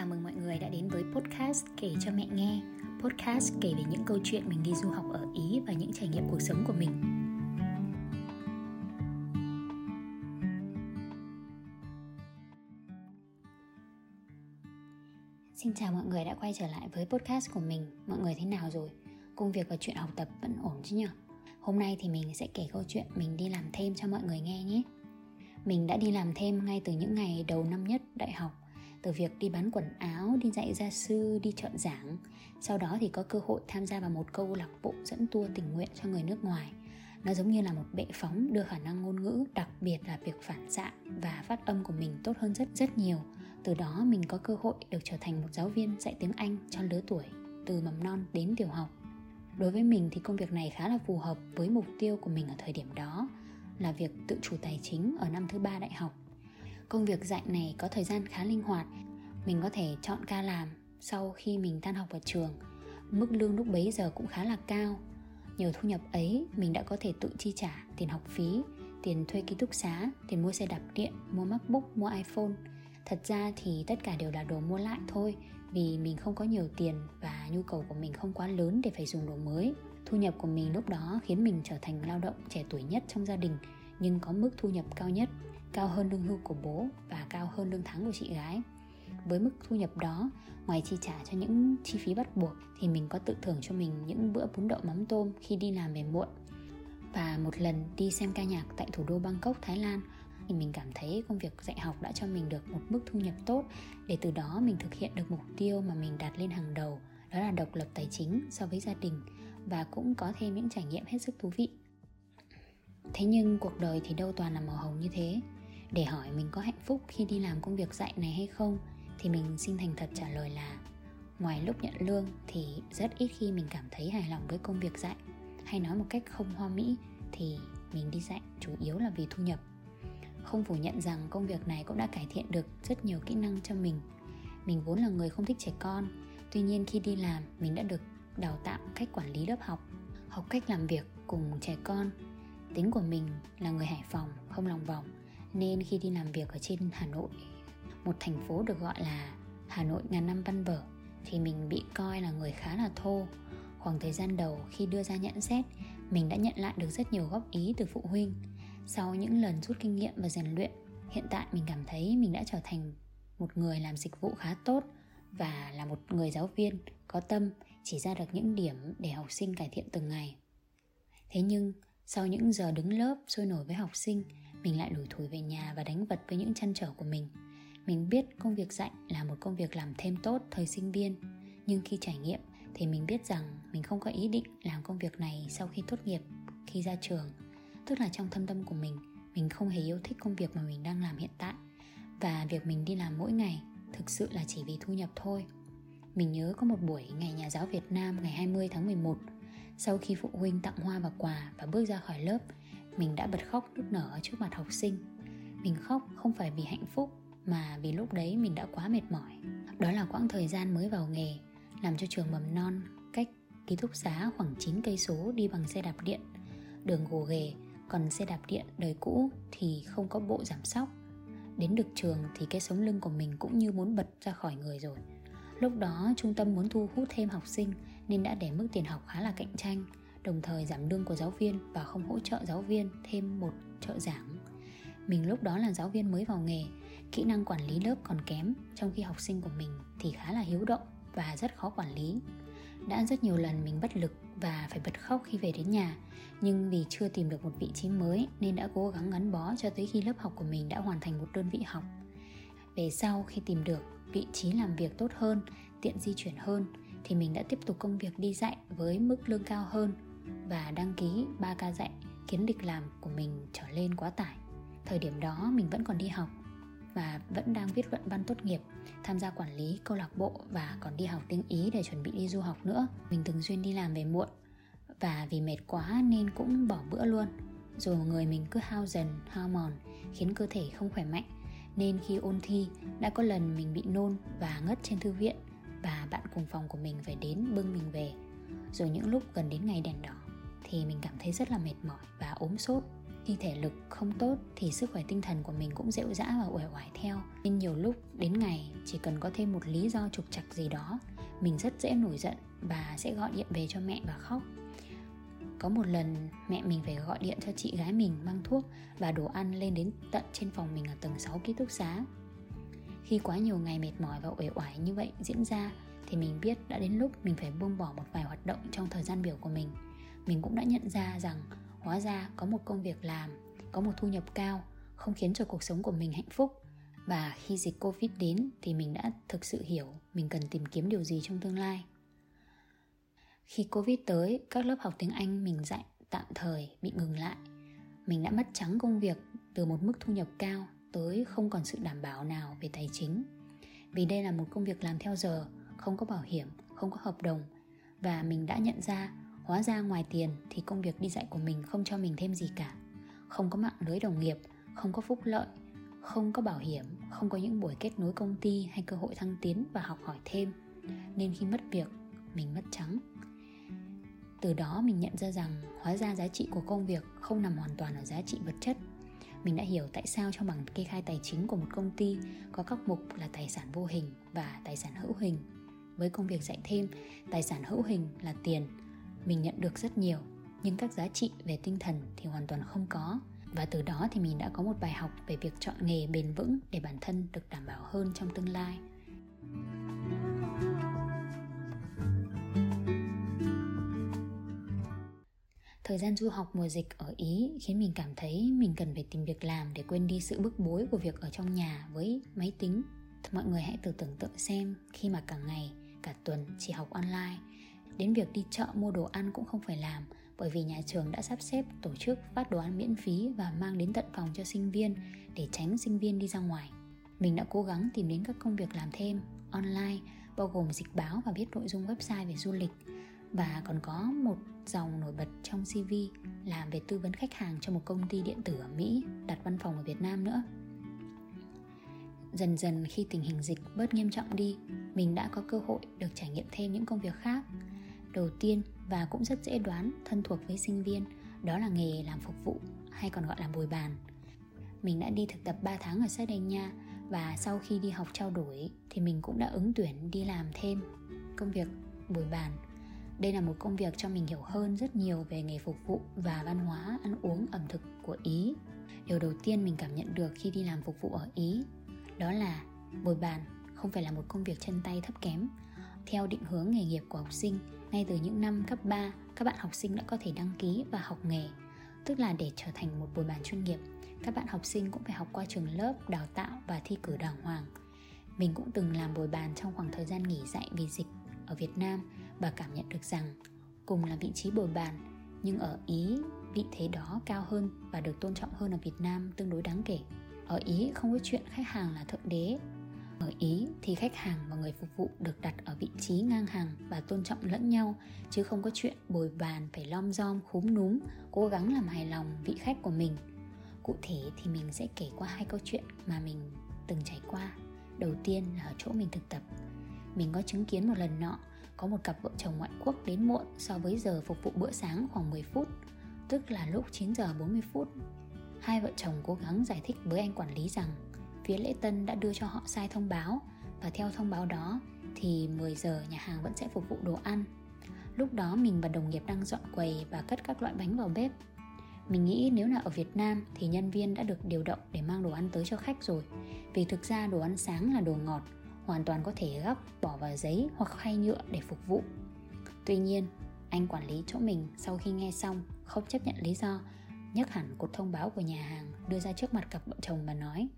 chào mừng mọi người đã đến với podcast Kể cho mẹ nghe. Podcast kể về những câu chuyện mình đi du học ở Ý và những trải nghiệm cuộc sống của mình. Xin chào mọi người đã quay trở lại với podcast của mình. Mọi người thế nào rồi? Công việc và chuyện học tập vẫn ổn chứ nhỉ? Hôm nay thì mình sẽ kể câu chuyện mình đi làm thêm cho mọi người nghe nhé. Mình đã đi làm thêm ngay từ những ngày đầu năm nhất đại học từ việc đi bán quần áo, đi dạy gia sư, đi chọn giảng. Sau đó thì có cơ hội tham gia vào một câu lạc bộ dẫn tour tình nguyện cho người nước ngoài. Nó giống như là một bệ phóng đưa khả năng ngôn ngữ, đặc biệt là việc phản xạ và phát âm của mình tốt hơn rất rất nhiều. Từ đó mình có cơ hội được trở thành một giáo viên dạy tiếng Anh cho lứa tuổi từ mầm non đến tiểu học. Đối với mình thì công việc này khá là phù hợp với mục tiêu của mình ở thời điểm đó là việc tự chủ tài chính ở năm thứ ba đại học Công việc dạy này có thời gian khá linh hoạt. Mình có thể chọn ca làm sau khi mình tan học ở trường. Mức lương lúc bấy giờ cũng khá là cao. Nhờ thu nhập ấy mình đã có thể tự chi trả tiền học phí Tiền thuê ký túc xá, tiền mua xe đạp điện, mua MacBook, mua iPhone. Thật ra thì tất cả đều là đồ mua lại thôi Vì mình không có nhiều tiền và nhu cầu của mình không quá lớn để phải dùng đồ mới. Thu nhập của mình lúc đó khiến mình trở thành lao động trẻ tuổi nhất trong gia đình Nhưng có mức thu nhập cao nhất cao hơn lương hưu của bố và cao hơn lương tháng của chị gái. Với mức thu nhập đó, ngoài chi trả cho những chi phí bắt buộc thì mình có tự thưởng cho mình những bữa bún đậu mắm tôm khi đi làm về muộn. Và một lần đi xem ca nhạc tại thủ đô bangkok, thái lan thì mình cảm thấy công việc dạy học đã cho mình được một mức thu nhập tốt. Để từ đó mình thực hiện được mục tiêu mà mình đặt lên hàng đầu, đó là độc lập tài chính so với gia đình và cũng có thêm những trải nghiệm hết sức thú vị. Thế nhưng cuộc đời thì đâu toàn là màu hồng như thế để hỏi mình có hạnh phúc khi đi làm công việc dạy này hay không, thì mình xin thành thật trả lời là, ngoài lúc nhận lương thì rất ít khi mình cảm thấy hài lòng với công việc dạy. Hay nói một cách không hoa mỹ thì mình đi dạy chủ yếu là vì thu nhập. Không phủ nhận rằng công việc này cũng đã cải thiện được rất nhiều kỹ năng cho mình. Mình vốn là người không thích trẻ con, tuy nhiên khi đi làm, mình đã được đào tạo cách quản lý lớp học học cách làm việc cùng trẻ con. Tính của mình là người hải phòng, không lòng vòng nên khi đi làm việc ở trên Hà Nội, một thành phố được gọi là Hà Nội ngàn năm văn vở, thì mình bị coi là người khá là thô. Khoảng thời gian đầu khi đưa ra nhận xét, mình đã nhận lại được rất nhiều góp ý từ phụ huynh. Sau những lần rút kinh nghiệm và rèn luyện, hiện tại mình cảm thấy mình đã trở thành một người làm dịch vụ khá tốt và là một người giáo viên có tâm, chỉ ra được những điểm để học sinh cải thiện từng ngày. Thế nhưng, sau những giờ đứng lớp sôi nổi với học sinh mình lại lủi thủi về nhà và đánh vật với những chăn trở của mình. Mình biết công việc dạy là một công việc làm thêm tốt thời sinh viên. Nhưng khi trải nghiệm thì mình biết rằng mình không có ý định làm công việc này sau khi tốt nghiệp, khi ra trường. Tức là trong thâm tâm của mình mình không hề yêu thích công việc mà mình đang làm hiện tại. Và việc mình đi làm mỗi ngày thực sự là chỉ vì thu nhập thôi. Mình nhớ có một buổi ngày nhà giáo Việt Nam ngày 20 tháng 11 Sau khi phụ huynh tặng hoa và quà và bước ra khỏi lớp mình đã bật khóc nức nở trước mặt học sinh. Mình khóc không phải vì hạnh phúc, mà vì lúc đấy mình đã quá mệt mỏi. Đó là quãng thời gian mới vào nghề, làm cho trường mầm non cách ký túc xá khoảng 9 cây số đi bằng xe đạp điện. Đường gồ ghề, còn xe đạp điện đời cũ thì không có bộ giảm sóc. Đến được trường thì cái sống lưng của mình cũng như muốn bật ra khỏi người rồi. Lúc đó trung tâm muốn thu hút thêm học sinh nên đã để mức tiền học khá là cạnh tranh đồng thời giảm lương của giáo viên và không hỗ trợ giáo viên thêm một trợ giảng. Mình lúc đó là giáo viên mới vào nghề, kỹ năng quản lý lớp còn kém, trong khi học sinh của mình thì khá là hiếu động và rất khó quản lý. Đã rất nhiều lần mình bất lực và phải bật khóc khi về đến nhà, nhưng vì chưa tìm được một vị trí mới nên đã cố gắng gắn bó cho tới khi lớp học của mình đã hoàn thành một đơn vị học. Về sau khi tìm được vị trí làm việc tốt hơn, tiện di chuyển hơn thì mình đã tiếp tục công việc đi dạy với mức lương cao hơn và đăng ký 3 ca dạy khiến lịch làm của mình trở lên quá tải. Thời điểm đó mình vẫn còn đi học và vẫn đang viết luận văn tốt nghiệp, tham gia quản lý câu lạc bộ và còn đi học tiếng Ý để chuẩn bị đi du học nữa. Mình thường xuyên đi làm về muộn và vì mệt quá nên cũng bỏ bữa luôn. Rồi người mình cứ hao dần, hao mòn khiến cơ thể không khỏe mạnh nên khi ôn thi đã có lần mình bị nôn và ngất trên thư viện và bạn cùng phòng của mình phải đến bưng mình về rồi những lúc gần đến ngày đèn đỏ thì mình cảm thấy rất là mệt mỏi và ốm sốt. Khi thể lực không tốt thì sức khỏe tinh thần của mình cũng dịu dã và uể oải theo. Nên nhiều lúc đến ngày chỉ cần có thêm một lý do trục trặc gì đó, mình rất dễ nổi giận và sẽ gọi điện về cho mẹ và khóc. Có một lần mẹ mình phải gọi điện cho chị gái mình mang thuốc và đồ ăn lên đến tận trên phòng mình ở tầng 6 ký túc xá. Khi quá nhiều ngày mệt mỏi và uể oải như vậy diễn ra thì mình biết đã đến lúc mình phải buông bỏ một vài hoạt động trong thời gian biểu của mình mình cũng đã nhận ra rằng hóa ra có một công việc làm, có một thu nhập cao không khiến cho cuộc sống của mình hạnh phúc. Và khi dịch covid đến thì mình đã thực sự hiểu mình cần tìm kiếm điều gì trong tương lai. Khi covid tới, các lớp học tiếng anh mình dạy tạm thời bị ngừng lại. Mình đã mất trắng công việc từ một mức thu nhập cao tới không còn sự đảm bảo nào về tài chính. Vì đây là một công việc làm theo giờ, không có bảo hiểm, không có hợp đồng. Và mình đã nhận ra hóa ra ngoài tiền thì công việc đi dạy của mình không cho mình thêm gì cả. Không có mạng lưới đồng nghiệp, không có phúc lợi, không có bảo hiểm, không có những buổi kết nối công ty hay cơ hội thăng tiến và học hỏi thêm. Nên khi mất việc, mình mất trắng. Từ đó mình nhận ra rằng hóa ra giá trị của công việc không nằm hoàn toàn ở giá trị vật chất. Mình đã hiểu tại sao trong bảng kê khai tài chính của một công ty có các mục là tài sản vô hình và tài sản hữu hình. Với công việc dạy thêm, tài sản hữu hình là tiền mình nhận được rất nhiều nhưng các giá trị về tinh thần thì hoàn toàn không có và từ đó thì mình đã có một bài học về việc chọn nghề bền vững để bản thân được đảm bảo hơn trong tương lai Thời gian du học mùa dịch ở Ý khiến mình cảm thấy mình cần phải tìm việc làm để quên đi sự bức bối của việc ở trong nhà với máy tính. Mọi người hãy tự tưởng tượng xem khi mà cả ngày, cả tuần chỉ học online, đến việc đi chợ mua đồ ăn cũng không phải làm bởi vì nhà trường đã sắp xếp tổ chức phát đồ ăn miễn phí và mang đến tận phòng cho sinh viên để tránh sinh viên đi ra ngoài. Mình đã cố gắng tìm đến các công việc làm thêm online bao gồm dịch báo và viết nội dung website về du lịch và còn có một dòng nổi bật trong CV làm về tư vấn khách hàng cho một công ty điện tử ở Mỹ đặt văn phòng ở Việt Nam nữa. Dần dần khi tình hình dịch bớt nghiêm trọng đi, mình đã có cơ hội được trải nghiệm thêm những công việc khác. Đầu tiên và cũng rất dễ đoán thân thuộc với sinh viên, đó là nghề làm phục vụ hay còn gọi là bồi bàn. Mình đã đi thực tập 3 tháng ở Sardinia và sau khi đi học trao đổi thì mình cũng đã ứng tuyển đi làm thêm công việc bồi bàn đây là một công việc cho mình hiểu hơn rất nhiều về nghề phục vụ và văn hóa ăn uống ẩm thực của Ý. Điều đầu tiên mình cảm nhận được khi đi làm phục vụ ở Ý đó là bồi bàn không phải là một công việc chân tay thấp kém. Theo định hướng nghề nghiệp của học sinh, ngay từ những năm cấp 3, các bạn học sinh đã có thể đăng ký và học nghề. Tức là để trở thành một bồi bàn chuyên nghiệp, các bạn học sinh cũng phải học qua trường lớp, đào tạo và thi cử đàng hoàng. Mình cũng từng làm bồi bàn trong khoảng thời gian nghỉ dạy vì dịch ở Việt Nam và cảm nhận được rằng cùng là vị trí bồi bàn nhưng ở Ý vị thế đó cao hơn và được tôn trọng hơn ở Việt Nam tương đối đáng kể. Ở Ý không có chuyện khách hàng là thượng đế. Ở Ý thì khách hàng và người phục vụ được đặt ở vị trí ngang hàng và tôn trọng lẫn nhau chứ không có chuyện bồi bàn phải lom rom khúm núm cố gắng làm hài lòng vị khách của mình. Cụ thể thì mình sẽ kể qua hai câu chuyện mà mình từng trải qua. Đầu tiên là ở chỗ mình thực tập. Mình có chứng kiến một lần nọ có một cặp vợ chồng ngoại quốc đến muộn so với giờ phục vụ bữa sáng khoảng 10 phút, tức là lúc 9 giờ 40 phút. Hai vợ chồng cố gắng giải thích với anh quản lý rằng phía lễ tân đã đưa cho họ sai thông báo và theo thông báo đó, thì 10 giờ nhà hàng vẫn sẽ phục vụ đồ ăn. Lúc đó mình và đồng nghiệp đang dọn quầy và cất các loại bánh vào bếp. Mình nghĩ nếu là ở Việt Nam thì nhân viên đã được điều động để mang đồ ăn tới cho khách rồi Vì thực ra đồ ăn sáng là đồ ngọt, hoàn toàn có thể gấp bỏ vào giấy hoặc khay nhựa để phục vụ tuy nhiên, anh quản lý chỗ mình sau khi nghe xong, không chấp nhận lý do, nhấc hẳn cột thông báo của nhà hàng đưa ra trước mặt cặp vợ chồng và nói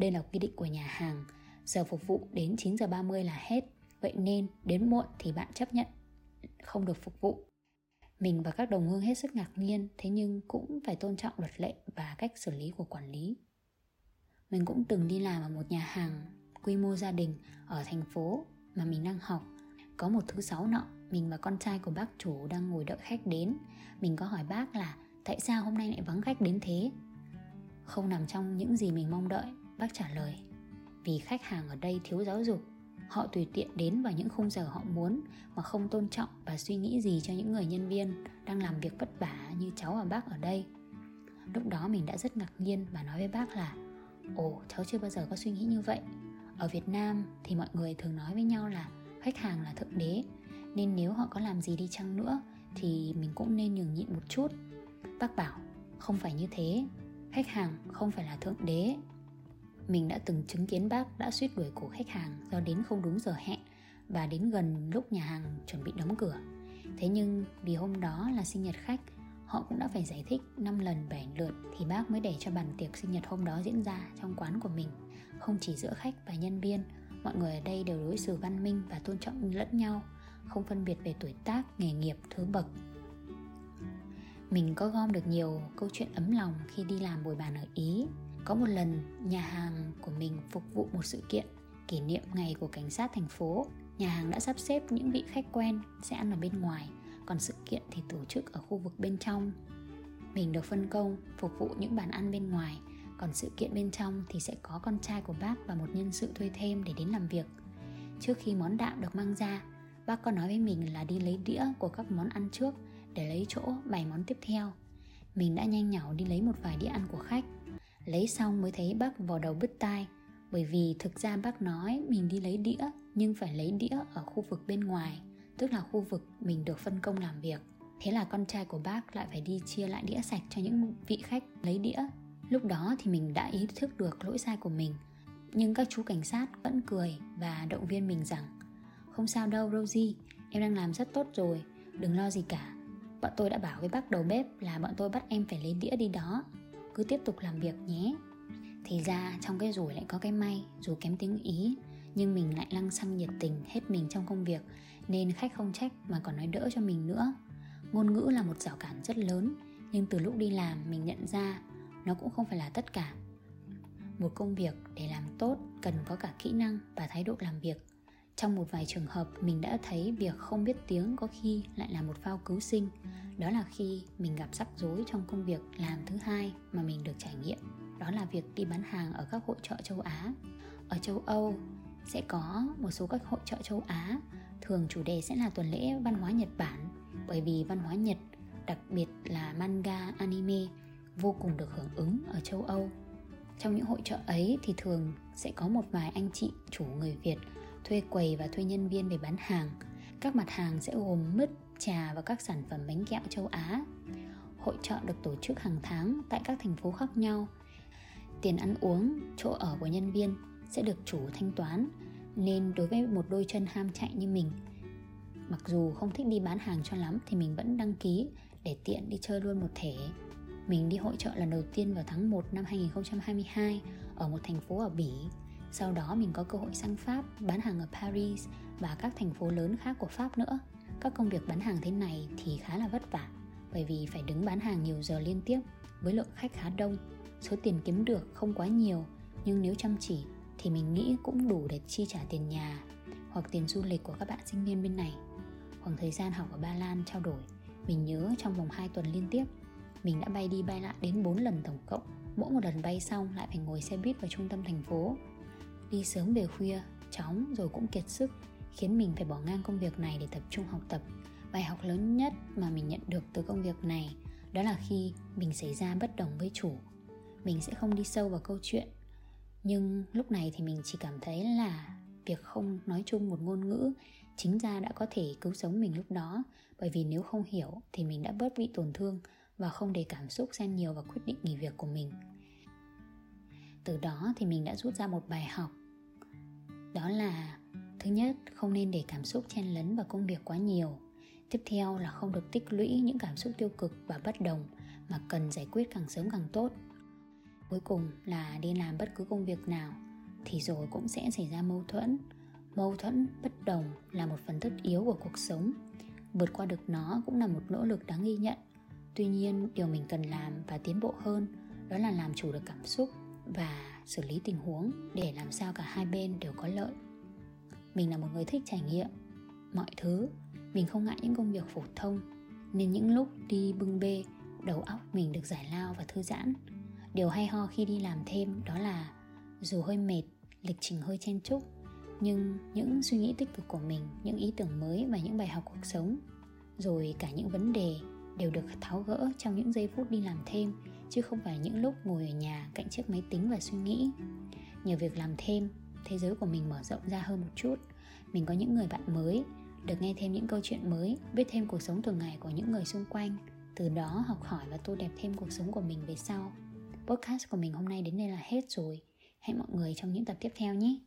đây là quy định của nhà hàng. Giờ phục vụ đến 9 giờ 30 là hết. Vậy nên đến muộn thì bạn chấp nhận không được phục vụ. Mình và các đồng hương hết sức ngạc nhiên, thế nhưng cũng phải tôn trọng luật lệ và cách xử lý của quản lý. Mình cũng từng đi làm ở một nhà hàng quy mô gia đình ở thành phố mà mình đang học. Có một thứ sáu nọ, mình và con trai của bác chủ đang ngồi đợi khách đến. Mình có hỏi bác là, tại sao hôm nay lại vắng khách đến thế? Không nằm trong những gì mình mong đợi bác trả lời vì khách hàng ở đây thiếu giáo dục họ tùy tiện đến vào những khung giờ họ muốn mà không tôn trọng và suy nghĩ gì cho những người nhân viên đang làm việc vất vả như cháu và bác ở đây. Lúc đó mình đã rất ngạc nhiên và nói với bác là Ồ, cháu chưa bao giờ có suy nghĩ như vậy. Ở Việt Nam thì mọi người thường nói với nhau là khách hàng là thượng đế Nên nếu họ có làm gì đi chăng nữa thì mình cũng nên nhường nhịn một chút. Bác bảo không phải như thế. Khách hàng không phải là thượng đế. Mình đã từng chứng kiến bác đã suýt đuổi cổ khách hàng do đến không đúng giờ hẹn Và đến gần lúc nhà hàng chuẩn bị đóng cửa. Thế nhưng vì hôm đó là sinh nhật khách Họ cũng đã phải giải thích 5 lần 7 lượt Thì bác mới để cho bàn tiệc sinh nhật hôm đó diễn ra trong quán của mình. Không chỉ giữa khách và nhân viên Mọi người ở đây đều đối xử văn minh và tôn trọng lẫn nhau Không phân biệt về tuổi tác, nghề nghiệp, thứ bậc. Mình có gom được nhiều câu chuyện ấm lòng khi đi làm bồi bàn ở Ý. Có một lần, nhà hàng của mình phục vụ một sự kiện kỷ niệm ngày của cảnh sát thành phố. Nhà hàng đã sắp xếp những vị khách quen sẽ ăn ở bên ngoài, còn sự kiện thì tổ chức ở khu vực bên trong. Mình được phân công phục vụ những bàn ăn bên ngoài, còn sự kiện bên trong thì sẽ có con trai của bác và một nhân sự thuê thêm để đến làm việc. Trước khi món đạm được mang ra, bác có nói với mình là đi lấy đĩa của các món ăn trước để lấy chỗ bày món tiếp theo mình đã nhanh nhảu đi lấy một vài đĩa ăn của khách lấy xong mới thấy bác vào đầu bứt tai. Bởi vì thực ra bác nói mình đi lấy đĩa, nhưng phải lấy đĩa ở khu vực bên ngoài, tức là khu vực mình được phân công làm việc. Thế là con trai của bác lại phải đi chia lại đĩa sạch cho những vị khách lấy đĩa. Lúc đó thì mình đã ý thức được lỗi sai của mình. Nhưng các chú cảnh sát vẫn cười và động viên mình rằng, không sao đâu, rosie, em đang làm rất tốt rồi, đừng lo gì cả. Bọn tôi đã bảo với bác đầu bếp là bọn tôi bắt em phải lấy đĩa đi đó. Cứ tiếp tục làm việc nhé. Thì ra trong cái rủi lại có cái may, Dù kém tiếng Ý, Nhưng mình lại lăng xăng nhiệt tình hết mình trong công việc, Nên khách không trách mà còn nói đỡ cho mình nữa. Ngôn ngữ là một rào cản rất lớn, Nhưng từ lúc đi làm mình nhận ra Nó cũng không phải là tất cả. Một công việc để làm tốt cần có cả kỹ năng và thái độ làm việc trong một vài trường hợp, mình đã thấy việc không biết tiếng có khi lại là một phao cứu sinh. Đó là khi mình gặp rắc rối trong công việc làm thứ hai mà mình được trải nghiệm. Đó là việc đi bán hàng ở các hội trợ châu á. Ở châu âu sẽ có một số các hội trợ châu á. Thường chủ đề sẽ là tuần lễ văn hóa nhật bản, bởi vì văn hóa nhật, đặc biệt là manga, anime, vô cùng được hưởng ứng ở châu âu. Trong những hội trợ ấy thì thường sẽ có một vài anh chị, chủ người việt thuê quầy và thuê nhân viên để bán hàng. Các mặt hàng sẽ gồm mứt, trà và các sản phẩm bánh kẹo châu Á. Hội trợ được tổ chức hàng tháng tại các thành phố khác nhau. Tiền ăn uống, chỗ ở của nhân viên sẽ được chủ thanh toán, nên đối với một đôi chân ham chạy như mình, mặc dù không thích đi bán hàng cho lắm thì mình vẫn đăng ký để tiện đi chơi luôn một thể. Mình đi hội trợ lần đầu tiên vào tháng 1 năm 2022 ở một thành phố ở Bỉ sau đó mình có cơ hội sang Pháp bán hàng ở Paris và các thành phố lớn khác của Pháp nữa. Các công việc bán hàng thế này thì khá là vất vả bởi vì phải đứng bán hàng nhiều giờ liên tiếp với lượng khách khá đông. Số tiền kiếm được không quá nhiều nhưng nếu chăm chỉ thì mình nghĩ cũng đủ để chi trả tiền nhà hoặc tiền du lịch của các bạn sinh viên bên này. Khoảng thời gian học ở Ba Lan trao đổi, mình nhớ trong vòng 2 tuần liên tiếp, mình đã bay đi bay lại đến 4 lần tổng cộng. Mỗi một lần bay xong lại phải ngồi xe buýt vào trung tâm thành phố đi sớm về khuya, chóng rồi cũng kiệt sức, khiến mình phải bỏ ngang công việc này để tập trung học tập. Bài học lớn nhất mà mình nhận được từ công việc này đó là khi mình xảy ra bất đồng với chủ. Mình sẽ không đi sâu vào câu chuyện, nhưng lúc này thì mình chỉ cảm thấy là việc không nói chung một ngôn ngữ chính ra đã có thể cứu sống mình lúc đó, bởi vì nếu không hiểu thì mình đã bớt bị tổn thương và không để cảm xúc xen nhiều vào quyết định nghỉ việc của mình. Từ đó thì mình đã rút ra một bài học đó là, thứ nhất, không nên để cảm xúc chen lấn vào công việc quá nhiều. Tiếp theo là không được tích lũy những cảm xúc tiêu cực và bất đồng mà cần giải quyết càng sớm càng tốt. Cuối cùng là đi làm bất cứ công việc nào thì rồi cũng sẽ xảy ra mâu thuẫn. Mâu thuẫn, bất đồng là một phần tất yếu của cuộc sống. Vượt qua được nó cũng là một nỗ lực đáng ghi nhận. Tuy nhiên, điều mình cần làm và tiến bộ hơn đó là làm chủ được cảm xúc và xử lý tình huống để làm sao cả hai bên đều có lợi. Mình là một người thích trải nghiệm mọi thứ. Mình không ngại những công việc phổ thông, nên những lúc đi bưng bê, đầu óc mình được giải lao và thư giãn. Điều hay ho khi đi làm thêm đó là dù hơi mệt, lịch trình hơi chen chúc, nhưng những suy nghĩ tích cực của mình, những ý tưởng mới và những bài học cuộc sống, rồi cả những vấn đề đều được tháo gỡ trong những giây phút đi làm thêm chứ không phải những lúc ngồi ở nhà cạnh chiếc máy tính và suy nghĩ. Nhờ việc làm thêm, thế giới của mình mở rộng ra hơn một chút. Mình có những người bạn mới, được nghe thêm những câu chuyện mới, biết thêm cuộc sống thường ngày của những người xung quanh. Từ đó học hỏi và tô đẹp thêm cuộc sống của mình về sau. Podcast của mình hôm nay đến đây là hết rồi. Hẹn mọi người trong những tập tiếp theo nhé.